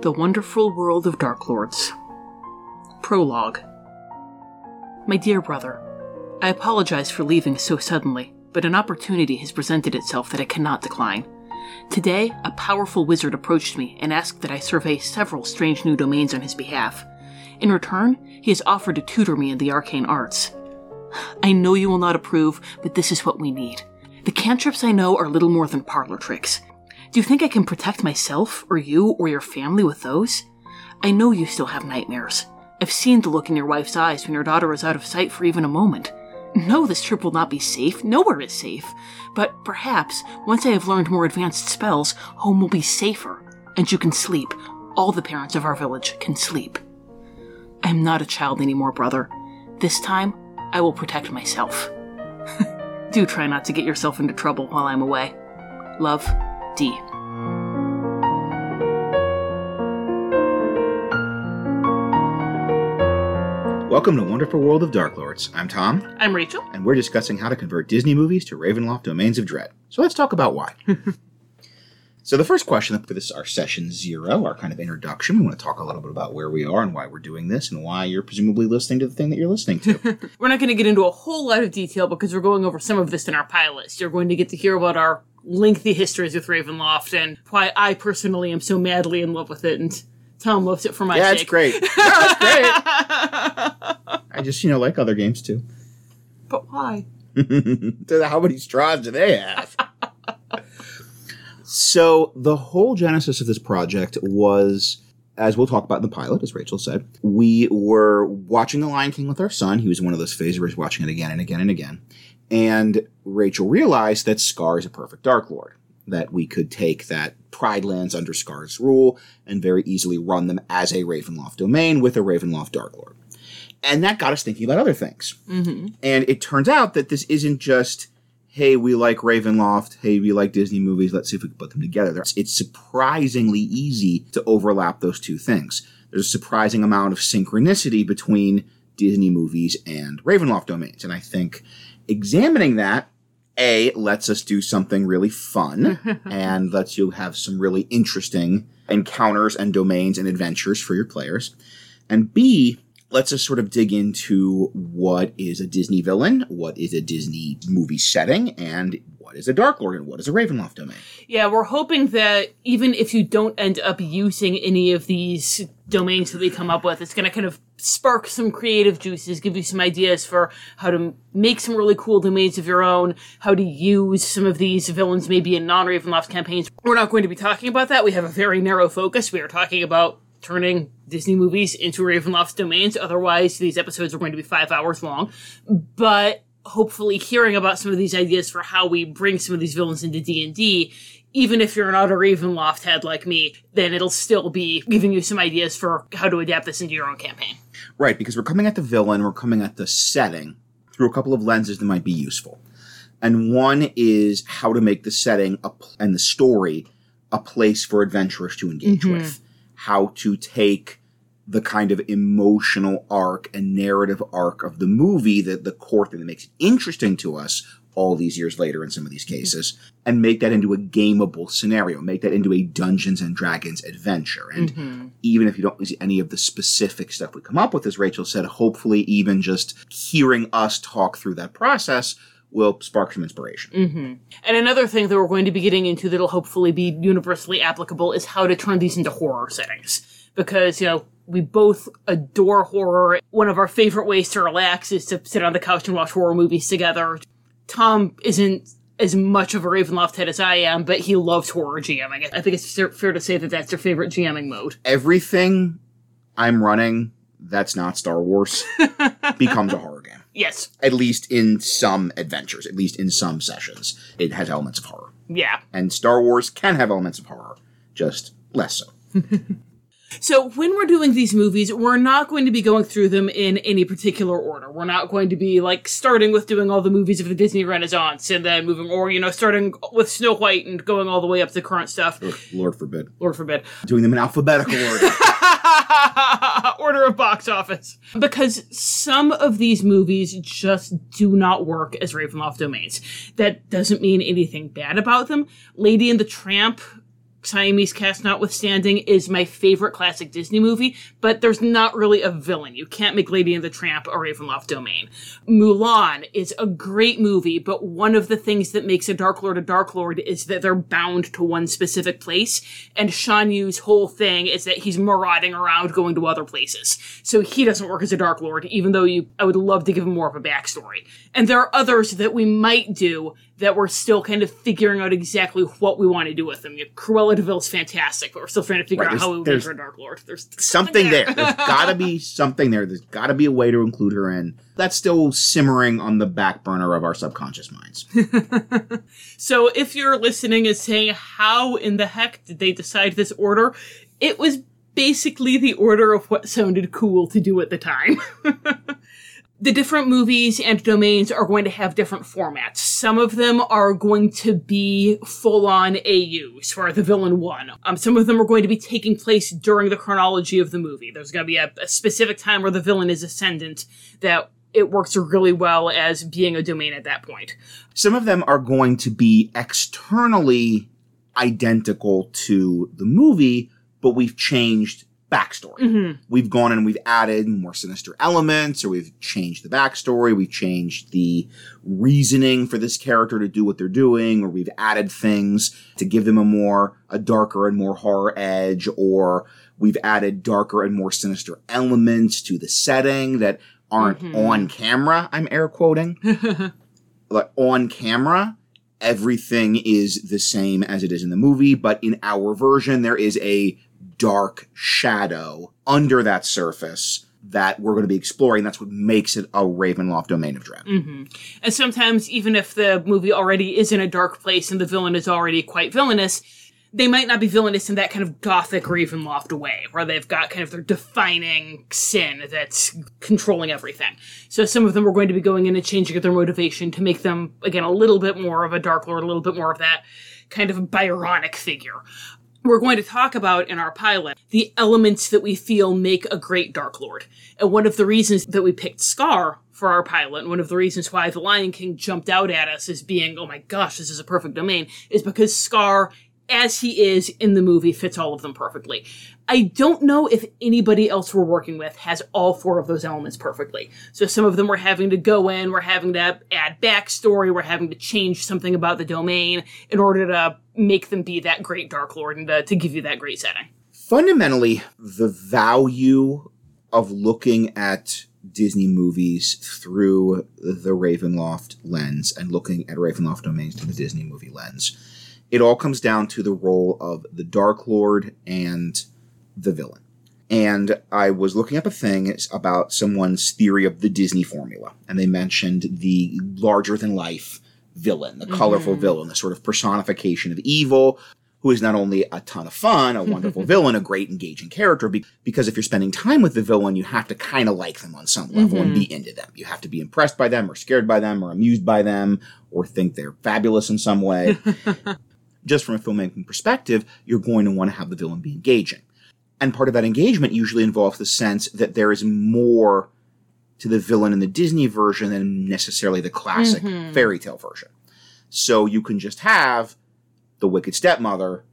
The Wonderful World of Darklords. Prologue. My dear brother, I apologize for leaving so suddenly, but an opportunity has presented itself that I cannot decline. Today, a powerful wizard approached me and asked that I survey several strange new domains on his behalf. In return, he has offered to tutor me in the arcane arts. I know you will not approve, but this is what we need. The cantrips I know are little more than parlor tricks. Do you think I can protect myself, or you, or your family with those? I know you still have nightmares. I've seen the look in your wife's eyes when your daughter is out of sight for even a moment. No, this trip will not be safe. Nowhere is safe. But perhaps, once I have learned more advanced spells, home will be safer, and you can sleep. All the parents of our village can sleep. I am not a child anymore, brother. This time, I will protect myself. Do try not to get yourself into trouble while I'm away. Love, D. Welcome to Wonderful World of Darklords. I'm Tom, I'm Rachel. and we're discussing how to convert Disney movies to Ravenloft Domains of Dread. So let's talk about why. so the first question for this our session zero, our kind of introduction, we want to talk a little bit about where we are and why we're doing this and why you're presumably listening to the thing that you're listening to. We're not going to get into a whole lot of detail because we're going over some of this in our pilots. You're going to get to hear about our lengthy histories with Ravenloft and why I personally am so madly in love with it, and Tom loves it for my yeah, sake. it's great. No, it's great. I just, you know, like other games too. But why? How many straws do they have? so the whole genesis of this project was as we'll talk about in the pilot, as Rachel said, we were watching The Lion King with our son. He was one of those phases where he's watching it again and again and again. And Rachel realized that Scar is a perfect Dark Lord. That we could take that Pride lands under Scar's rule and very easily run them as a Ravenloft domain with a Ravenloft Dark Lord. And that got us thinking about other things. Mm-hmm. And it turns out that this isn't just, hey, we like Ravenloft, hey, we like Disney movies, let's see if we can put them together. It's surprisingly easy to overlap those two things. There's a surprising amount of synchronicity between Disney movies and Ravenloft domains. And I think examining that, A, lets us do something really fun and lets you have some really interesting encounters and domains and adventures for your players. And B, lets us sort of dig into what is a Disney villain, what is a Disney movie setting, and what is a Dark Lord and what is a Ravenloft domain. Yeah, we're hoping that even if you don't end up using any of these domains that we come up with, it's going to kind of spark some creative juices, give you some ideas for how to make some really cool domains of your own, how to use some of these villains maybe in non Ravenloft campaigns. We're not going to be talking about that. We have a very narrow focus. We are talking about turning Disney movies into Ravenloft domains. Otherwise, these episodes are going to be five hours long. But hopefully hearing about some of these ideas for how we bring some of these villains into D&D, even if you're not a Ravenloft head like me, then it'll still be giving you some ideas for how to adapt this into your own campaign. Right, because we're coming at the villain, we're coming at the setting through a couple of lenses that might be useful. And one is how to make the setting a pl- and the story a place for adventurers to engage Mhm. with. How to take the kind of emotional arc and narrative arc of the movie, the, the core thing that makes it interesting to us all these years later in some of these cases, and make that into a gameable scenario, make that into a Dungeons and Dragons adventure. And even if you don't see any of the specific stuff we come up with, as Rachel said, hopefully even just hearing us talk through that process will spark some inspiration. hmm And another thing that we're going to be getting into that'll hopefully be universally applicable is how to turn these into horror settings. Because, you know, we both adore horror. One of our favorite ways to relax is to sit on the couch and watch horror movies together. Tom isn't as much of a Ravenloft head as I am, but he loves horror GMing. I think it's fair fair to say that that's your favorite GMing mode. Everything I'm running that's not Star Wars becomes a horror game. Yes. At least in some adventures, at least in some sessions, it has elements of horror. Yeah. And Star Wars can have elements of horror, just less so. So when we're doing these movies, we're not going to be going through them in any particular order. We're not going to be like starting with doing all the movies of the Disney Renaissance and then moving, or you know, starting with Snow White and going all the way up to current stuff. Lord forbid. Lord forbid. Doing them in alphabetical order. order of box office. Because some of these movies just do not work as Ravenloft domains. That doesn't mean anything bad about them. Lady and the Tramp Siamese Cats notwithstanding, is my favorite classic Disney movie, but there's not really a villain. You can't make Lady and the Tramp a Ravenloft domain. Mulan is a great movie, but one of the things that makes a Dark Lord a Dark Lord is that they're bound to one specific place, and Shan Yu's whole thing is that he's marauding around going to other places. So he doesn't work as a Dark Lord, even though you I would love to give him more of a backstory. And there are others that we might do that we're still kind of figuring out exactly what we want to do with them. You know, Cruella de Vil's fantastic, but we're still trying to figure Right, out how we make her a Dark Lord. There's something there. There's gotta be something there. There's gotta be a way to include her in. That's still simmering on the back burner of our subconscious minds. So if you're listening and saying, how in the heck did they decide this order? It was basically the order of what sounded cool to do at the time. the different movies and domains are going to have different formats. Some of them are going to be full on AUs for the villain one. Um, some of them are going to be taking place during the chronology of the movie. There's going to be a, a specific time where the villain is ascendant that it works really well as being a domain at that point. Some of them are going to be externally identical to the movie, but we've changed backstory. Mm-hmm. We've gone and we've added more sinister elements, or we've changed the backstory, we've changed the reasoning for this character to do what they're doing, or we've added things to give them a more, a darker and more horror edge, or we've added darker and more sinister elements to the setting that aren't mm-hmm. on camera, I'm air quoting. Like on camera, everything is the same as it is in the movie, but in our version, there is a dark shadow under that surface that we're going to be exploring. That's what makes it a Ravenloft domain of dread. Mm-hmm. And sometimes, even if the movie already is in a dark place and the villain is already quite villainous, they might not be villainous in that kind of gothic Ravenloft way, where they've got kind of their defining sin that's controlling everything. So some of them are going to be going in and changing their motivation to make them, again, a little bit more of a Dark Lord, a little bit more of that kind of Byronic figure. We're going to talk about in our pilot the elements that we feel make a great Dark Lord. And one of the reasons that we picked Scar for our pilot, one of the reasons why The Lion King jumped out at us as being, oh my gosh, this is a perfect domain, is because Scar, as he is in the movie, fits all of them perfectly. I don't know if anybody else we're working with has all four of those elements perfectly. So some of them we're having to go in, we're having to add backstory, we're having to change something about the domain in order to make them be that great Dark Lord and to, to give you that great setting. Fundamentally, the value of looking at Disney movies through the Ravenloft lens and looking at Ravenloft domains through the Disney movie lens, it all comes down to the role of the Dark Lord and the villain. And I was looking up a thing about someone's theory of the Disney formula, and they mentioned the larger than life villain, the colorful mm-hmm. villain, the sort of personification of evil, who is not only a ton of fun, a wonderful villain, a great engaging character, be- because if you're spending time with the villain, you have to kind of like them on some level and be mm-hmm. into them. You have to be impressed by them, or scared by them, or amused by them, or think they're fabulous in some way. Just from a filmmaking perspective, you're going to want to have the villain be engaging. And part of that engagement usually involves the sense that there is more to the villain in the Disney version than necessarily the classic fairy tale version. So you can just have the wicked stepmother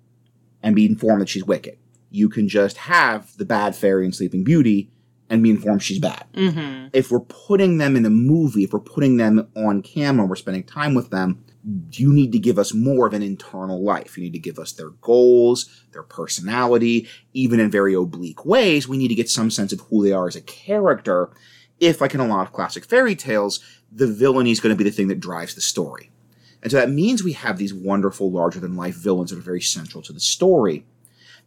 and be informed that she's wicked. You can just have the bad fairy in Sleeping Beauty and be informed she's bad. Mm-hmm. If we're putting them in a movie, if we're putting them on camera, we're spending time with them, you need to give us more of an internal life. You need to give us their goals, their personality, even in very oblique ways. We need to get some sense of who they are as a character. If, like in a lot of classic fairy tales, the villainy is going to be the thing that drives the story. And so that means we have these wonderful, larger than life villains that are very central to the story.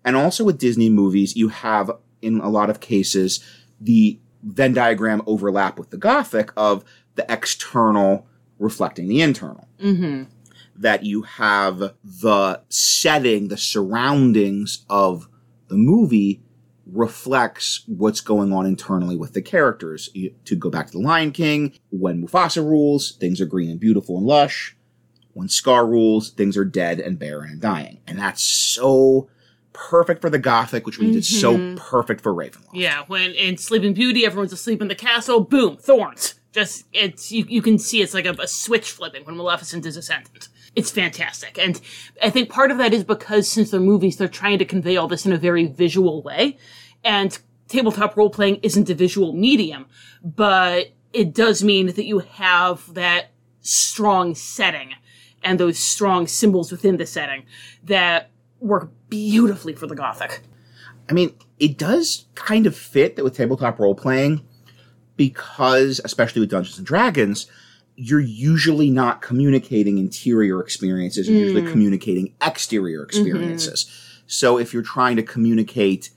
And also with Disney movies, you have, in a lot of cases, the Venn diagram overlap with the Gothic of the external reflecting the internal. Mm-hmm. That you have the setting, the surroundings of the movie reflects what's going on internally with the characters. You- to go back to the Lion King, when Mufasa rules, things are green and beautiful and lush. When Scar rules, things are dead and barren and dying. And that's so perfect for the Gothic, which means it's so mm-hmm. perfect for Ravenloft. Yeah, when in Sleeping Beauty, everyone's asleep in the castle. Boom, thorns. Just it's you, you can see it's like a, a switch flipping when Maleficent is ascendant. It's fantastic. And I think part of that is because since they're movies, they're trying to convey all this in a very visual way. And tabletop role playing isn't a visual medium, but it does mean that you have that strong setting and those strong symbols within the setting that work beautifully for the Gothic. I mean, it does kind of fit that with tabletop role playing because, especially with Dungeons and Dragons, you're usually not communicating interior experiences, you're usually mm. communicating exterior mm-hmm. experiences. So if you're trying to communicate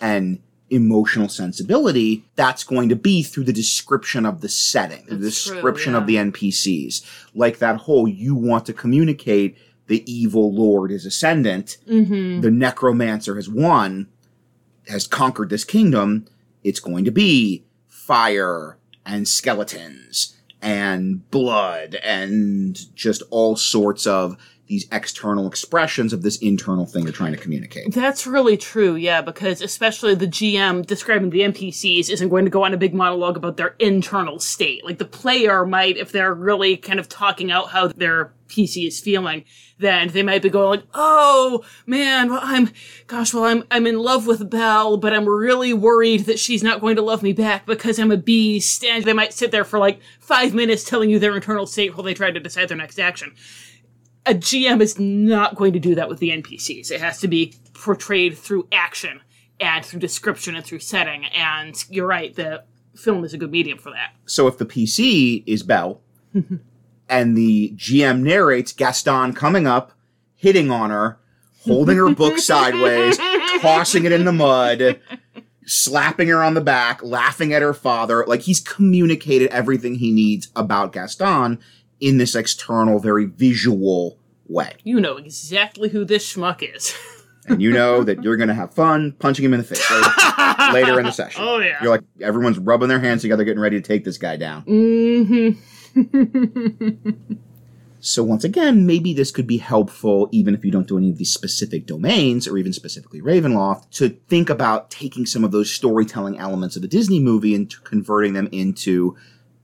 an emotional sensibility, that's going to be through the description of the setting, the That's true, description yeah. of the NPCs. Like that whole you want to communicate the evil lord is ascendant, mm-hmm. the necromancer has won, has conquered this kingdom, it's going to be fire and skeletons and blood and just all sorts of these external expressions of this internal thing they're trying to communicate. That's really true, yeah, because especially the GM describing the NPCs isn't going to go on a big monologue about their internal state. Like the player might, if they're really kind of talking out how their PC is feeling, then they might be going like, "Oh man, well, I'm, gosh, well, I'm, I'm in love with Belle, but I'm really worried that she's not going to love me back because I'm a beast." And they might sit there for like five minutes telling you their internal state while they try to decide their next action a GM is not going to do that with the NPCs. It has to be portrayed through action and through description and through setting. And you're right, the film is a good medium for that. So if the PC is Belle and the GM narrates Gaston coming up, hitting on her, holding her book sideways, tossing it in the mud, slapping her on the back, laughing at her father, like he's communicated everything he needs about Gaston in this external, very visual way. You know exactly who this schmuck is. And you know that you're going to have fun punching him in the face later, later in the session. Oh, yeah. You're like, everyone's rubbing their hands together, getting ready to take this guy down. mm-hmm. So once again, maybe this could be helpful, even if you don't do any of these specific domains, or even specifically Ravenloft, to think about taking some of those storytelling elements of a Disney movie and converting them into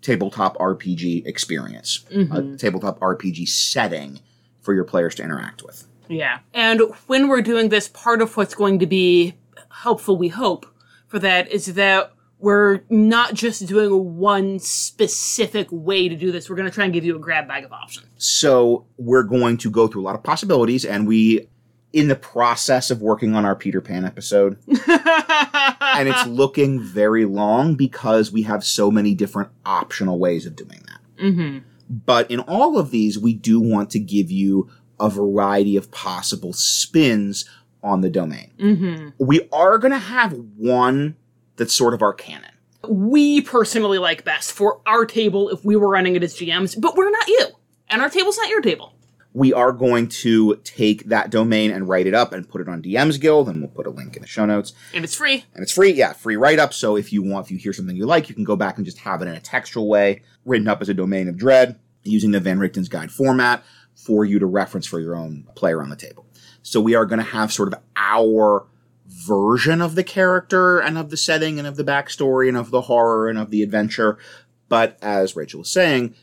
tabletop RPG experience, a mm-hmm. tabletop RPG setting for your players to interact with. Yeah. And when we're doing this, part of what's going to be helpful, we hope, for that is that we're not just doing one specific way to do this. We're going to try and give you a grab bag of options. So we're going to go through a lot of possibilities, and we, in the process of working on our Peter Pan episode, and it's looking very long because we have so many different optional ways of doing that. Mm-hmm. But in all of these, we do want to give you a variety of possible spins on the domain. Mm-hmm. We are going to have one that's sort of our canon. we personally like best for our table if we were running it as GMs, but we're not you. And our table's not your table. We are going to take that domain and write it up and put it on DM's Guild, and we'll put a link in the show notes. And it's free. And it's free, yeah, free write up. So if you want, if you hear something you like, you can go back and just have it in a textual way, written up as a domain of dread, using the Van Richten's Guide format for you to reference for your own player on the table. So we are going to have sort of our version of the character and of the setting and of the backstory and of the horror and of the adventure. But as Rachel was saying,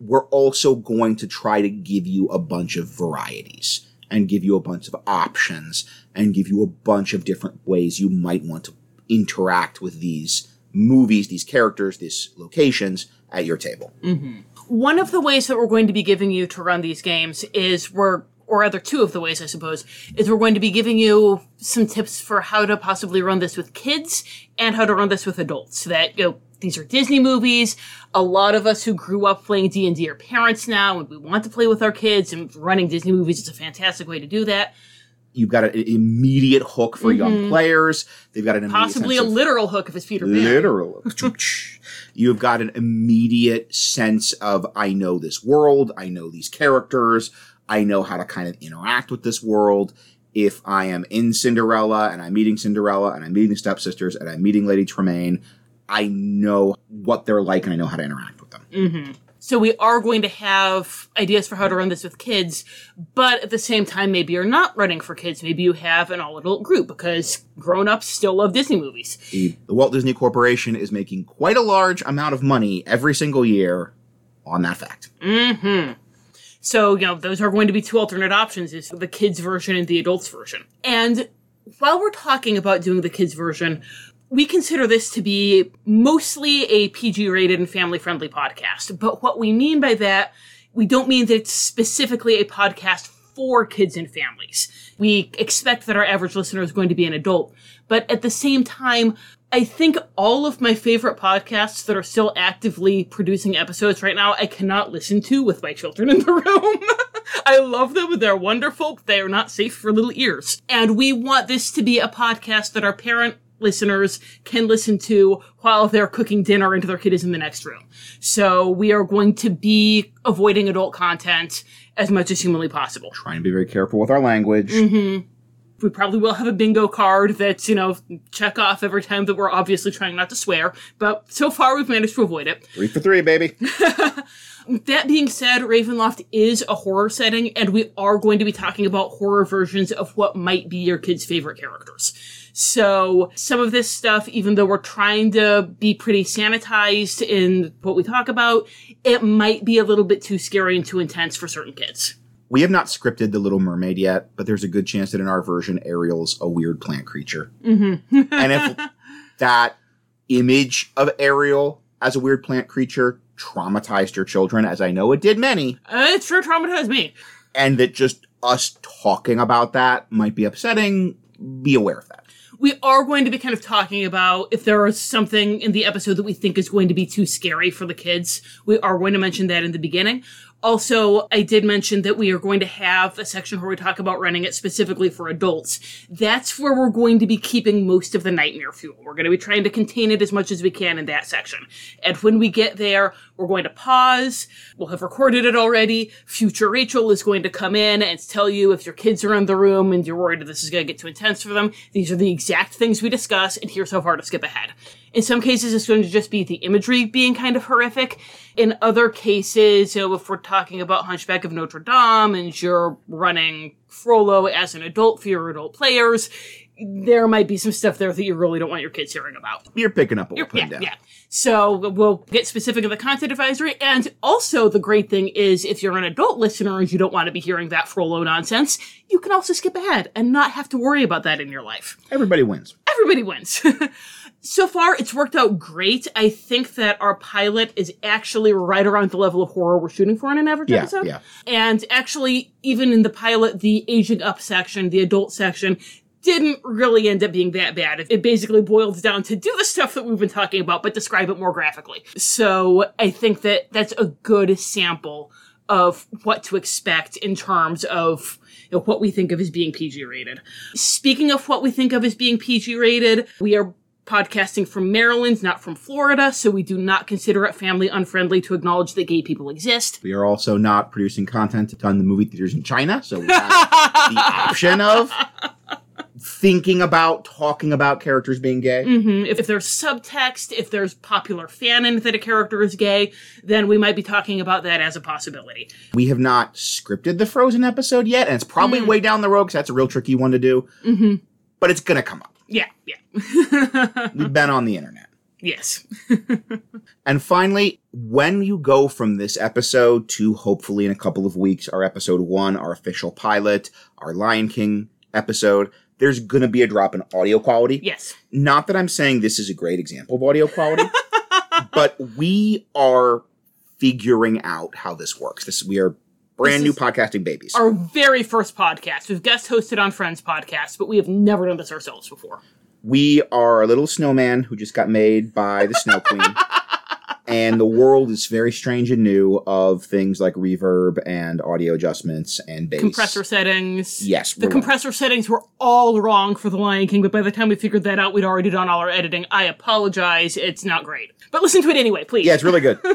we're also going to try to give you a bunch of varieties and give you a bunch of options and give you a bunch of different ways you might want to interact with these movies, these characters, these locations at your table. Mm-hmm. One of the ways that we're going to be giving you to run these games is we're, or rather two of the ways, I suppose, is we're going to be giving you some tips for how to possibly run this with kids and how to run this with adults. That, you know, these are Disney movies. A lot of us who grew up playing D&D are parents now and we want to play with our kids and running Disney movies is a fantastic way to do that. You've got an immediate hook for young mm-hmm. players. They've got an immediate Possibly a literal hook if it's Peter Pan. literal. You've got an immediate sense of I know this world, I know these characters, I know how to kind of interact with this world. If I am in Cinderella and I'm meeting Cinderella and I'm meeting the stepsisters and I'm meeting Lady Tremaine, I know what they're like and I know how to interact with them. Mm-hmm. So we are going to have ideas for how to run this with kids, but at the same time, maybe you're not running for kids. Maybe you have an all adult group because grown ups still love Disney movies. The, the Walt Disney Corporation is making quite a large amount of money every single year on that fact. Mm-hmm. So, you know, those are going to be two alternate options is the kids version and the adults version. And while we're talking about doing the kids version, we consider this to be mostly a PG rated and family friendly podcast. But what we mean by that, we don't mean that it's specifically a podcast for kids and families. We expect that our average listener is going to be an adult. But at the same time, I think all of my favorite podcasts that are still actively producing episodes right now, I cannot listen to with my children in the room. I love them. They're wonderful. They are not safe for little ears. And we want this to be a podcast that our parent listeners can listen to while they're cooking dinner and their kid is in the next room. So we are going to be avoiding adult content as much as humanly possible. Trying to be very careful with our language. Mm-hmm. We probably will have a bingo card that's, you know, check off every time that we're obviously trying not to swear, but so far we've managed to avoid it. Three for three, baby. That being said, Ravenloft is a horror setting, and we are going to be talking about horror versions of what might be your kids' favorite characters. So some of this stuff, even though we're trying to be pretty sanitized in what we talk about, it might be a little bit too scary and too intense for certain kids. We have not scripted The Little Mermaid yet, but there's a good chance that in our version, Ariel's a weird plant creature. Mm-hmm. and if that image of Ariel as a weird plant creature traumatized your children, as I know it did many. Uh, it sure traumatized me. And that just us talking about that might be upsetting. Be aware of that. We are going to be kind of talking about if there is something in the episode that we think is going to be too scary for the kids. We are going to mention that in the beginning. Also, I did mention that we are going to have a section where we talk about running it specifically for adults. That's where we're going to be keeping most of the nightmare fuel. We're going to be trying to contain it as much as we can in that section. And when we get there, we're going to pause. We'll have recorded it already. Future Rachel is going to come in and tell you if your kids are in the room and you're worried that this is going to get too intense for them. These are the exact things we discuss, and here's how far to skip ahead. In some cases, it's going to just be the imagery being kind of horrific. In other cases, you know, if we're talking about Hunchback of Notre Dame and you're running Frollo as an adult for your adult players, there might be some stuff there that you really don't want your kids hearing about. You're picking up what You're- we're putting yeah, down. yeah. So we'll get specific in the content advisory. And also the great thing is if you're an adult listener and you don't want to be hearing that Frollo nonsense, you can also skip ahead and not have to worry about that in your life Everybody wins. everybody wins. so far, it's worked out great. I think that our pilot is actually right around the level of horror we're shooting for in an average Yeah, episode. yeah. And actually, even in the pilot, the aging up section, the adult section, didn't really end up being that bad. It- basically boils down to do the stuff that we've been talking about, but describe it more graphically. So I think that that's a good sample of what to expect in terms of you know, what we think of as being PG rated. Speaking of what we think of as being PG rated, we are podcasting from Maryland, not from Florida, so we do not consider it family unfriendly to acknowledge that gay people exist. We are also not producing content to ton the movie theaters in China, so we have the option of thinking about talking about characters being gay. hmm If, if there's subtext, if there's popular fanon that a character is gay, then we might be talking about that as a possibility. We have not scripted the Frozen episode yet, and it's probably way down the road because that's a real tricky one to do. hmm But it's gonna come up. Yeah, yeah. We've been on the internet. yes. And finally, when you go from this episode to hopefully in a couple of weeks, our episode one, our official pilot, our Lion King episode, there's gonna be a drop in audio quality. Yes. Not that I'm saying this is a great example of audio quality, but we are figuring out how this works. This we are brand new podcasting babies. Our very first podcast. We've guest hosted on Friends podcast, but we have never done this ourselves before. we are a little snowman who just got made by the Snow Queen. and the world is very strange and new of things like reverb and audio adjustments and bass. Compressor settings. Yes, The compressor settings were all wrong for The Lion King, but by the time we figured that out, we'd already done all our editing. I apologize. It's not great. But listen to it anyway, please. Yeah, it's really good.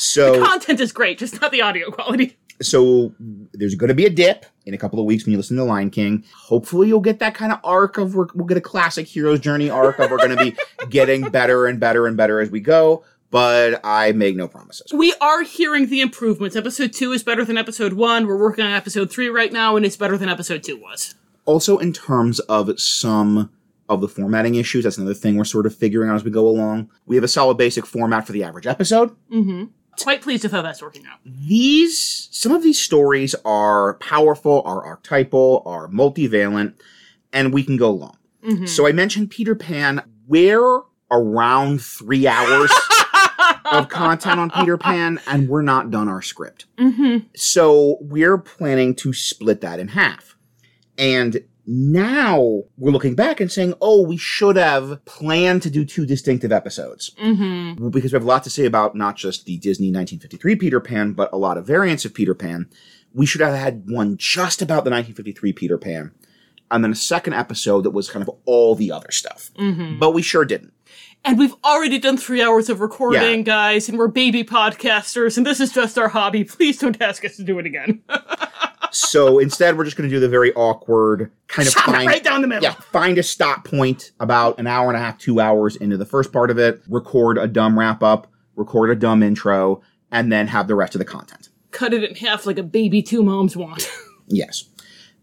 So, Content is great, just not the audio quality. So there's going to be a dip in a couple of weeks when you listen to Lion King. Hopefully, you'll get that kind of arc of we're, we'll get a classic hero's journey arc of we're going to be getting better and better and better as we go. But I make no promises. We are hearing the improvements. Episode 2 is better than episode 1. We're working on episode 3 right now, and it's better than episode 2 was. Also, in terms of some of the formatting issues, that's another thing we're sort of figuring out as we go along. We have a solid basic format for the average episode. Mm-hmm. Quite pleased with how that's working out. these some of these stories are powerful, are archetypal, are multivalent, and we can go long. Mhm. So I mentioned Peter Pan. We're around three hours of content on Peter Pan, and we're not done our script. Mhm. So we're planning to split that in half. And now we're looking back and saying, oh, we should have planned to do two distinctive episodes. Mhm. Because we have a lot to say about not just the Disney 1953 Peter Pan, but a lot of variants of Peter Pan. We should have had one just about the 1953 Peter Pan, and then a second episode that was kind of all the other stuff. Mhm. But we sure didn't. And we've already done three hours of recording, Yeah. guys, and we're baby podcasters, and this is just our hobby. Please don't ask us to do it again. So instead, we're just going to do the very awkward kind of find, right down the middle. yeah, find a stop point about an hour and a half, two hours into the first part of it, record a dumb wrap up, record a dumb intro, and then have the rest of the content. Cut it in half like a baby two moms want. Yes.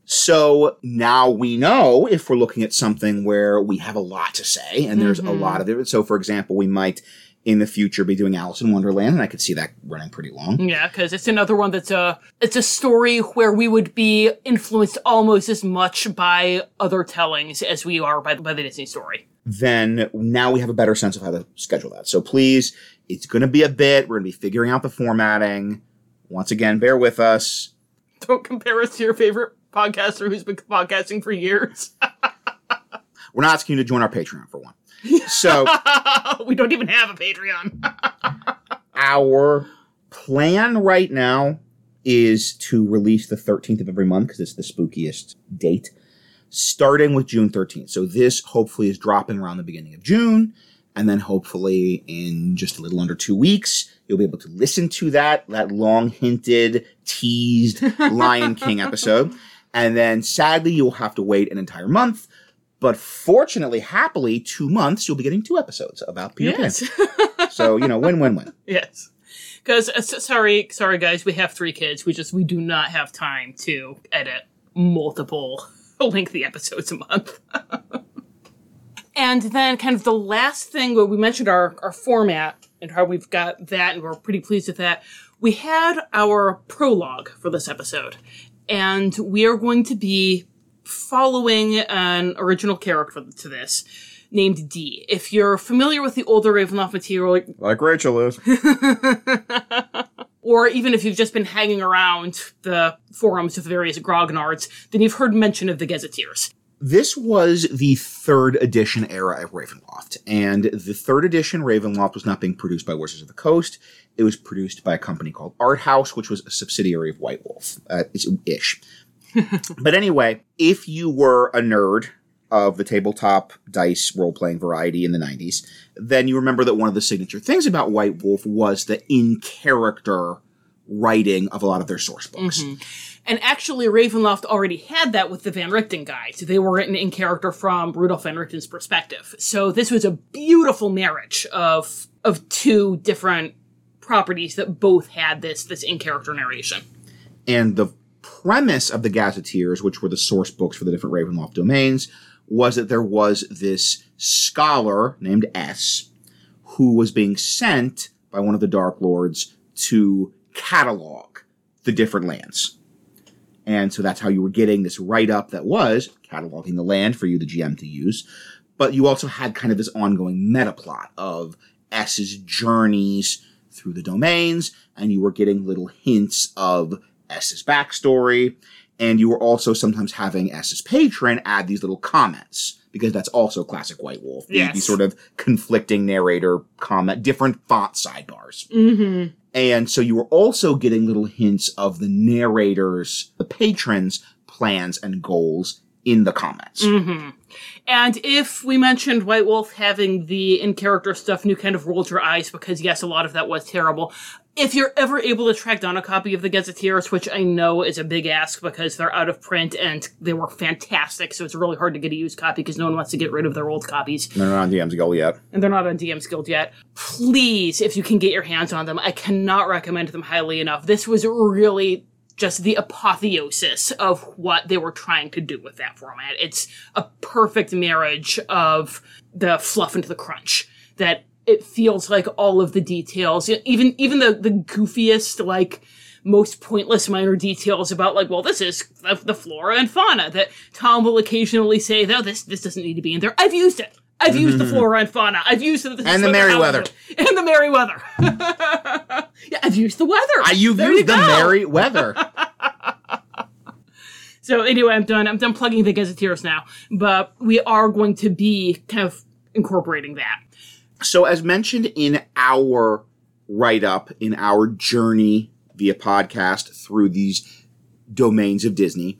So now we know if we're looking at something where we have a lot to say and there's a Mhm. lot of it. So, for example, we might in the future be doing Alice in Wonderland, and I could see that running pretty long. yeah, because it's another one that's a it's a story where we would be influenced almost as much by other tellings as we are by, by the Disney story. Then now we have a better sense of how to schedule that. So please, it's going to be a bit. We're going to be figuring out the formatting. Once again, bear with us. Don't compare us to your favorite podcaster who's been podcasting for years. We're not asking you to join our Patreon for one. So we don't even have a Patreon. our plan right now is to release the 13th of every month because it's the spookiest date, starting with June 13th. So this hopefully is dropping around the beginning of June. And then hopefully in just a little under two weeks, you'll be able to listen to that, that long hinted, teased Lion King episode. And then sadly, you'll have to wait an entire month. But fortunately, happily, two months, you'll be getting two episodes about Peter yes. Pan. So, you know, win, win, win. Yes. Because uh, sorry, sorry guys, we have three kids. We just we do not have time to edit multiple lengthy episodes a month. and then kind of the last thing where we mentioned our our format and how we've got that and we're pretty pleased with that. We had our prologue for this episode. And we are going to be following an original character to this named D. If you're familiar with the older Ravenloft material, Like Rachel is. or even if you've just been hanging around the forums with various grognards, then you've heard mention of the Gazetteers. This was the third edition era of Ravenloft, and the third edition Ravenloft was not being produced by Wizards of the Coast. It was produced by a company called Arthaus, which was a subsidiary of White Wolf, uh, ish. but anyway, if you were a nerd of the tabletop dice role playing variety in the 90s, then you remember that one of the signature things about White Wolf was the in character writing of a lot of their source books. Mm-hmm. And actually, Ravenloft already had that with the Van Richten guides. They were written in character from Rudolf Van Richten's perspective. So this was a beautiful marriage of of two different properties that both had this this in character narration. And the premise of the Gazetteers, which were the source books for the different Ravenloft domains, was that there was this scholar named S who was being sent by one of the Dark Lords to catalog the different lands. And so that's how you were getting this write up that was cataloging the land for you, the GM, to use. But you also had kind of this ongoing meta plot of S's journeys through the domains, and you were getting little hints of S's backstory, and you were also sometimes having S's patron add these little comments because that's also classic White Wolf. The, the sort of conflicting narrator comment, different font sidebars. Mm-hmm. And so you were also getting little hints of the narrators, the patrons' plans and goals in the comments. Mm-hmm. And if we mentioned White Wolf having the in character stuff New kind of rolled your eyes because, yes, a lot of that was terrible. If you're ever able to track down a copy of the Gazetteers, which I know is a big ask because they're out of print and they were fantastic, so it's really hard to get a used copy because no one wants to get rid of their old copies They're not on DM's Guild yet. and they're not on DM's Guild yet. Please, if you can get your hands on them, I cannot recommend them highly enough. This was really just the apotheosis of what they were trying to do with that format. It's a perfect marriage of the fluff and the crunch that it feels like all of the details, even even the the goofiest like most pointless minor details about like, well, this is the, the flora and fauna that Tom will occasionally say, though this this doesn't need to be in there. I've used it. I've used the mm-hmm. flora and fauna. I've used it. And the Merryweather. And the Merryweather. yeah, I've used the weather. I, you've There used you the go. merry weather. So anyway, I'm done. I'm done plugging the Gazetteers now. But we are going to be kind of incorporating that. So, as mentioned in our write up, in our journey via podcast through these domains of Disney,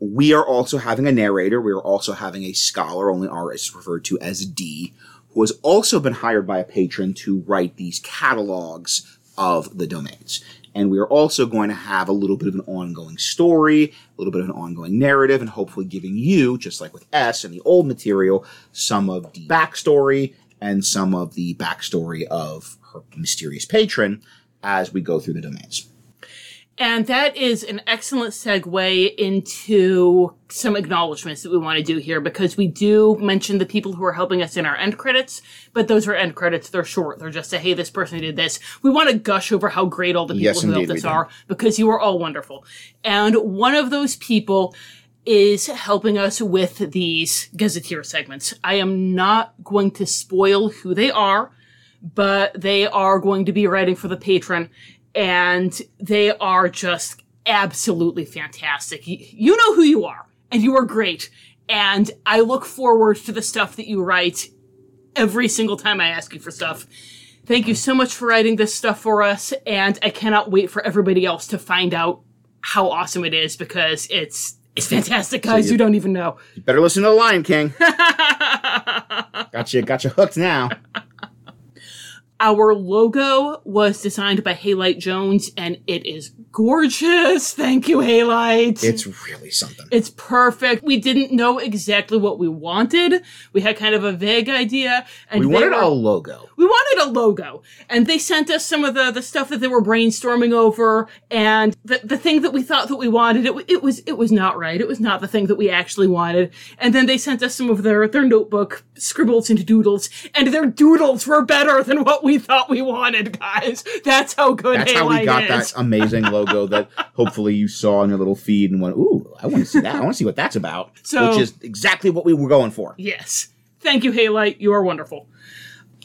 we are also having a narrator. We are also having a scholar, only R is referred to as D, who has also been hired by a patron to write these catalogs of the domains. And we are also going to have a little bit of an ongoing story, a little bit of an ongoing narrative, and hopefully giving you, just like with S and the old material, some of the backstory and some of the backstory of her mysterious patron as we go through the domains. And that is an excellent segue into some acknowledgments that we want to do here because we do mention the people who are helping us in our end credits, but those are end credits. They're short. They're just a, hey, this person did this. We want to gush over how great all the people Yes, who helped us are because you are all wonderful. And one of those people is helping us with these gazetteer segments. I am not going to spoil who they are, but they are going to be writing for the patron and they are just absolutely fantastic. You know who you are and you are great. And I look forward to the stuff that you write every single time I ask you for stuff. Thank you so much for writing this stuff for us. And I cannot wait for everybody else to find out how awesome it is because it's, it's fantastic, guys. you- you don't even know. You better listen to the Lion King. got you, got you hooked now. Our logo was designed by Halite Jones and it is gorgeous. Thank you, Halite. It's really something. It's perfect. We didn't know exactly what we wanted. We had kind of a vague idea, and We wanted were- a logo. we wanted a logo, and they sent us some of the the stuff that they were brainstorming over, and the the thing that we thought that we wanted. It, it was it was not right. It was not the thing that we actually wanted. And then they sent us some of their their notebook scribbles into doodles, and their doodles were better than what we thought we wanted, guys. That's how good. That's how we got is. that amazing logo that hopefully you saw in your little feed and went, "Ooh, I want to see that. I want to see what that's about." So- Which is exactly what we were going for. Yes. Thank you, Halite. You are wonderful.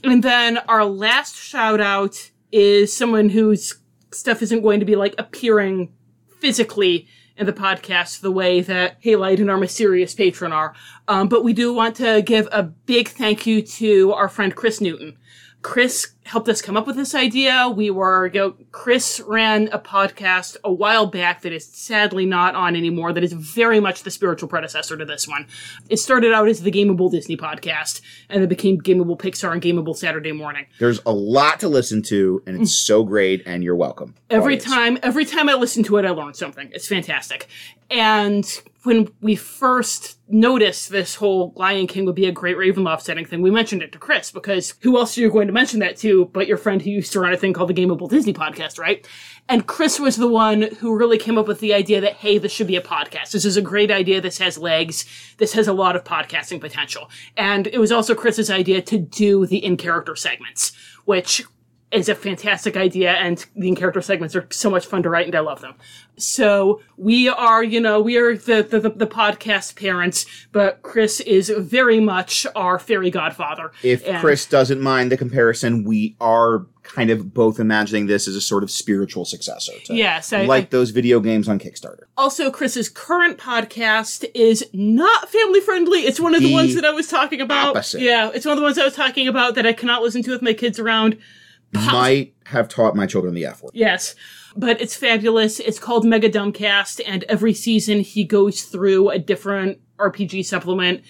And then our last shout out is someone whose stuff isn't going to be like appearing physically in the podcast the way that Halite and our mysterious patron are. Um, but we do want to give a big thank you to our friend Kris Newton. Kris helped us come up with this idea. We were, you know, Kris ran a podcast a while back that is sadly not on anymore, that is very much the spiritual predecessor to this one. It started out as the Gameable Disney podcast, and it became Gameable Pixar and Gameable Saturday Morning. There's a lot to listen to, and it's mm. so great, and you're welcome. Every audience. time, every time I listen to it, I learn something. It's fantastic. And when we first noticed this whole Lion King would be a great Ravenloft setting thing, we mentioned it to Kris because who else are you going to mention that to but your friend who used to run a thing called the Gameable Disney podcast, right? And Kris was the one who really came up with the idea that, hey, this should be a podcast. This is a great idea. This has legs. This has a lot of podcasting potential. And it was also Kris's idea to do the in character segments, which is a fantastic idea and the in-character segments are so much fun to write and I love them. So we are, you know, we are the, the, the, the podcast parents, but Kris is very much our fairy godfather. If And- Kris doesn't mind the comparison, we are kind of both imagining this as a sort of spiritual successor. To, Yes, I- like I- those video games on Kickstarter. Also, Kris's current podcast is not family friendly. It's one of the, The ones that I was talking about. opposite. Yeah, it's one of the ones I was talking about that I cannot listen to with my kids around. Might have taught my children the F word. Yes. But it's fabulous. It's called MegaDumbCast, and every season he goes through a different RPG supplement,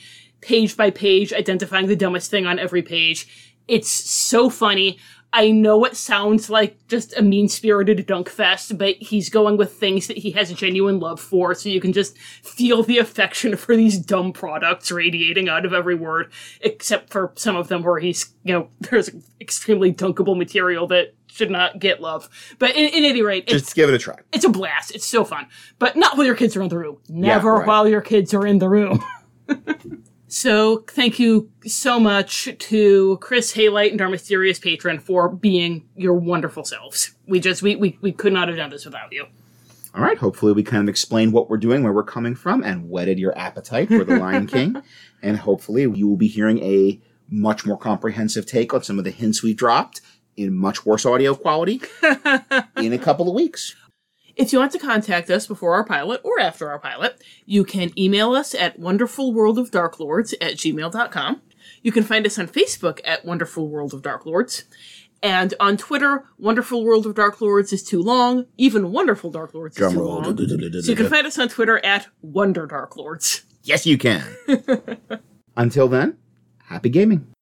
page by page, identifying the dumbest thing on every page. It's so funny. I know it sounds like just a mean spirited dunk fest, but he's going with things that he has genuine love for, so you can just feel the affection for these dumb products radiating out of every word, except for some of them where he's, you know, there's extremely dunkable material that should not get love. But in, in any rate, it's Just give it a try. it's a blast. It's so fun. But not while your kids are in the room. Never right. while your kids are in the room. So thank you so much to Kris Halite and our mysterious patron for being your wonderful selves. We just we, we, we could not have done this without you. All right. Hopefully, we kind of explained what we're doing, where we're coming from, and whetted your appetite for The Lion King. And hopefully, you will be hearing a much more comprehensive take on some of the hints we dropped in much worse audio quality in a couple of weeks. If you want to contact us before our pilot or after our pilot, you can email us at wonderfulworldofdarklords at gmail.com. You can find us on Facebook at Wonderful World of Darklords. And on Twitter, Wonderful World of Darklords is too long. Even Wonderful Darklords is too long. So you can find us on Twitter at Wonder Darklords. Yes, you can. Until then, happy gaming.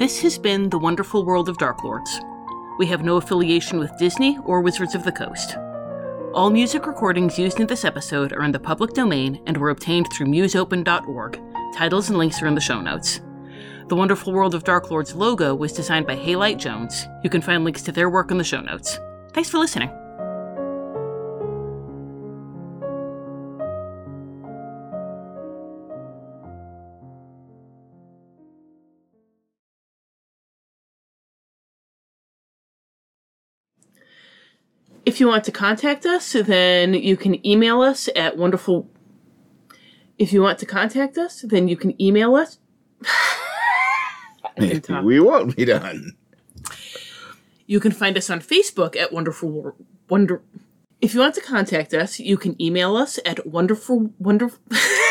This has been The Wonderful World of Darklords. We have no affiliation with Disney or Wizards of the Coast. All music recordings used in this episode are in the public domain and were obtained through musopen.org. Titles and links are in the show notes. The Wonderful World of Darklords logo was designed by Halite Jones. You can find links to their work in the show notes. Thanks for listening. If you want to contact us, then you can email us at wonderful. If you want to contact us, then you can email us. I can talk. We won't be done. You can find us on Facebook at Wonderful Wonder. If you want to contact us, you can email us at wonderful wonderful.